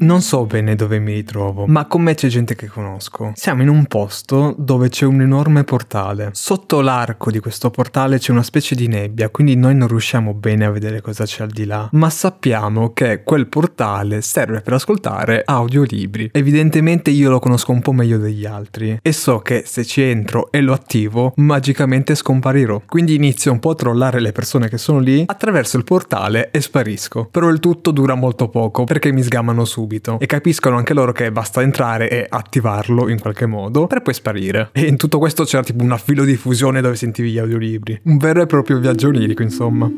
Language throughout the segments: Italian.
Non so bene dove mi ritrovo, ma con me c'è gente che conosco. Siamo in un posto dove c'è un enorme portale. Sotto l'arco di questo portale c'è una specie di nebbia, quindi noi non riusciamo bene a vedere cosa c'è al di là. Ma sappiamo che quel portale serve per ascoltare audiolibri. Evidentemente io lo conosco un po' meglio degli altri e so che se ci entro e lo attivo, magicamente scomparirò. Quindi inizio un po' a trollare le persone che sono lì attraverso il portale e sparisco. Però il tutto dura molto poco perché mi sgamano subito subito e capiscono anche loro che basta entrare e attivarlo in qualche modo per poi sparire. E in tutto questo c'era tipo una filodiffusione dove sentivi gli audiolibri. Un vero e proprio viaggio onirico, insomma.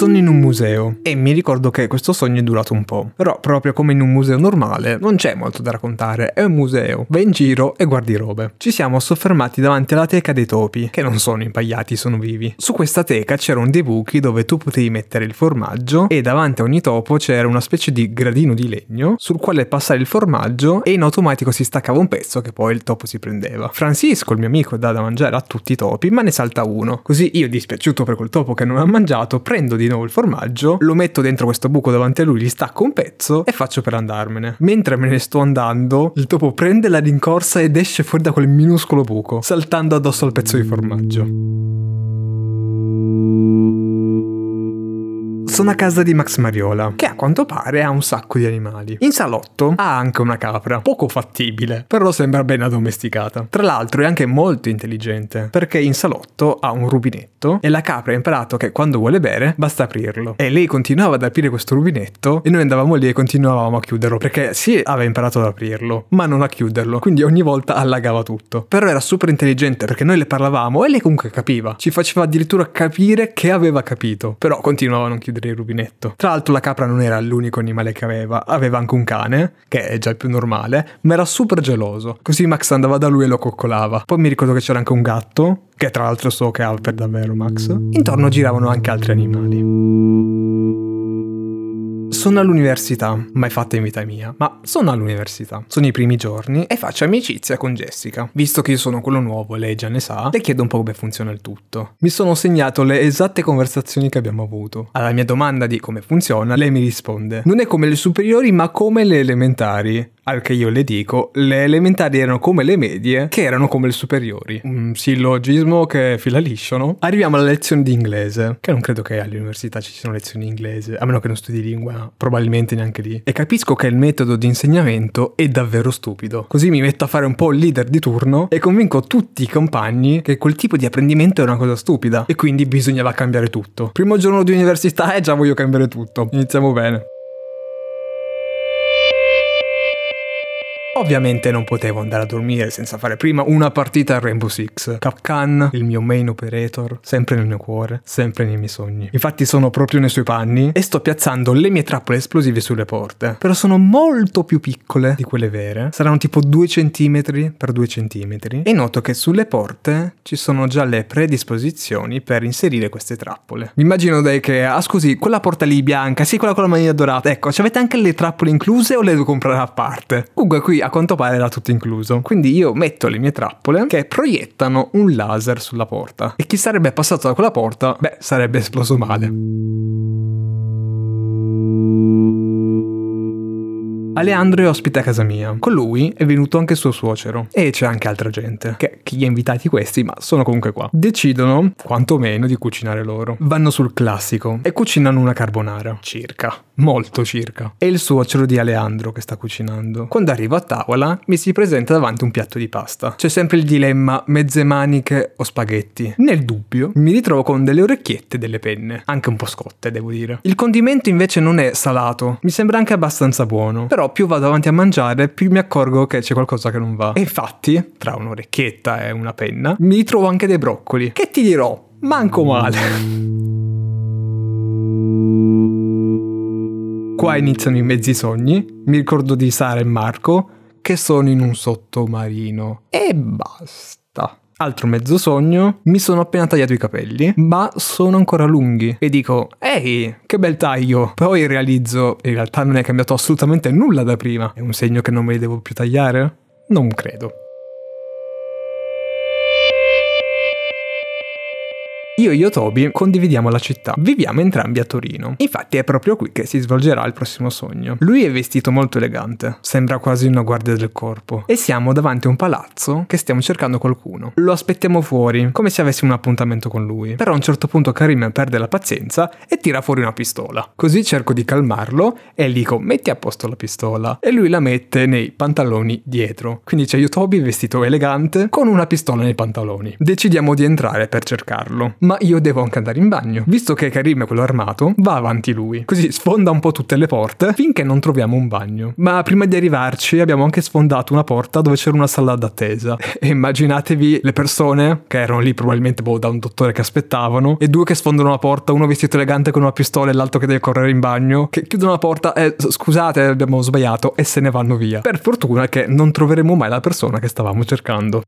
Sono in un museo e mi ricordo che questo sogno è durato un po'. Però proprio come in un museo normale non c'è molto da raccontare, è un museo. Vai in giro e guardi robe. Ci siamo soffermati davanti alla teca dei topi, che non sono impagliati, sono vivi. Su questa teca c'erano dei buchi dove tu potevi mettere il formaggio e davanti a ogni topo c'era una specie di gradino di legno sul quale passare il formaggio e in automatico si staccava un pezzo che poi il topo si prendeva. Francisco, il mio amico, dà da mangiare a tutti i topi, ma ne salta uno. Così io, dispiaciuto per quel topo che non ha mangiato, prendo di nuovo il formaggio, lo metto dentro questo buco davanti a lui, gli stacco un pezzo e faccio per andarmene. Mentre me ne sto andando, il topo prende la rincorsa ed esce fuori da quel minuscolo buco, saltando addosso al pezzo di formaggio. Sono a casa di Max Mariola, che a quanto pare ha un sacco di animali. In salotto ha anche una capra, poco fattibile, però sembra ben addomesticata. Tra l'altro è anche molto intelligente, perché in salotto ha un rubinetto e la capra ha imparato che quando vuole bere basta aprirlo. E lei continuava ad aprire questo rubinetto e noi andavamo lì e continuavamo a chiuderlo, perché sì aveva imparato ad aprirlo, ma non a chiuderlo, quindi ogni volta allagava tutto. Però era super intelligente perché noi le parlavamo e lei comunque capiva. Ci faceva addirittura capire che aveva capito, però continuava a non chiudere il rubinetto. Tra l'altro la capra non era l'unico animale che aveva, aveva anche un cane, che è già il più normale, ma era super geloso. Così Max andava da lui e lo coccolava. Poi mi ricordo che c'era anche un gatto, che tra l'altro so che ha per davvero Max. Intorno giravano anche altri animali. Sono all'università, mai fatta in vita mia, ma sono all'università. Sono i primi giorni e faccio amicizia con Jessica. Visto che io sono quello nuovo e lei già ne sa, le chiedo un po' come funziona il tutto. Mi sono segnato le esatte conversazioni che abbiamo avuto. Alla mia domanda di come funziona, lei mi risponde: Non è come le superiori, ma come le elementari. Al che io le dico, le elementari erano come le medie, che erano come le superiori. Un sillogismo che fila liscio, no? Arriviamo alla lezione di inglese, che non credo che all'università ci siano lezioni di inglese, a meno che non studi lingua, probabilmente neanche lì. E capisco che il metodo di insegnamento è davvero stupido. Così mi metto a fare un po' il leader di turno e convinco tutti i compagni che quel tipo di apprendimento è una cosa stupida e quindi bisognava cambiare tutto. Primo giorno di università e già voglio cambiare tutto. Iniziamo bene. Ovviamente non potevo andare a dormire senza fare prima una partita a Rainbow Six. Capcan, il mio main operator, sempre nel mio cuore, sempre nei miei sogni. Infatti sono proprio nei suoi panni e sto piazzando le mie trappole esplosive sulle porte. Però sono molto più piccole di quelle vere. Saranno tipo 2 cm per 2 cm. E noto che sulle porte ci sono già le predisposizioni per inserire queste trappole. Mi immagino dai che, ah scusi, quella porta lì bianca, sì quella con la manina dorata, ecco, ci avete anche le trappole incluse o le devo comprare a parte? Comunque qui a quanto pare era tutto incluso. Quindi io metto le mie trappole che proiettano un laser sulla porta. E chi sarebbe passato da quella porta, beh, sarebbe esploso male. Aleandro è ospite a casa mia. Con lui è venuto anche suo suocero. E c'è anche altra gente. Che chi ha invitati questi, ma sono comunque qua. Decidono, quantomeno, di cucinare loro. Vanno sul classico e cucinano una carbonara. Circa. Molto circa. È il suocero di Aleandro che sta cucinando. Quando arrivo a tavola, mi si presenta davanti un piatto di pasta. C'è sempre il dilemma mezze maniche o spaghetti. Nel dubbio, mi ritrovo con delle orecchiette e delle penne. Anche un po' scotte, devo dire. Il condimento invece non è salato. Mi sembra anche abbastanza buono. Però più vado avanti a mangiare, più mi accorgo che c'è qualcosa che non va. E infatti, tra un'orecchietta e una penna, mi ritrovo anche dei broccoli. Che ti dirò? Manco male. Qua iniziano i mezzi sogni. Mi ricordo di Sara e Marco che sono in un sottomarino. E basta. Altro mezzo sogno, mi sono appena tagliato i capelli, ma sono ancora lunghi. E dico, ehi, che bel taglio. Poi realizzo, in realtà non è cambiato assolutamente nulla da prima. È un segno che non me li devo più tagliare? Non credo. Io e Toby condividiamo la città. Viviamo entrambi a Torino. Infatti è proprio qui che si svolgerà il prossimo sogno. Lui è vestito molto elegante, sembra quasi una guardia del corpo. E siamo davanti a un palazzo che stiamo cercando qualcuno. Lo aspettiamo fuori, come se avessimo un appuntamento con lui. Però a un certo punto Karim perde la pazienza e tira fuori una pistola. Così cerco di calmarlo e gli dico metti a posto la pistola. E lui la mette nei pantaloni dietro. Quindi c'è Toby vestito elegante con una pistola nei pantaloni. Decidiamo di entrare per cercarlo ma io devo anche andare in bagno. Visto che Karim è quello armato, va avanti lui. Così sfonda un po' tutte le porte finché non troviamo un bagno. Ma prima di arrivarci abbiamo anche sfondato una porta dove c'era una sala d'attesa. E immaginatevi le persone che erano lì probabilmente boh, da un dottore che aspettavano e due che sfondano la porta, uno vestito elegante con una pistola e l'altro che deve correre in bagno, che chiudono la porta e scusate abbiamo sbagliato e se ne vanno via. Per fortuna che non troveremo mai la persona che stavamo cercando.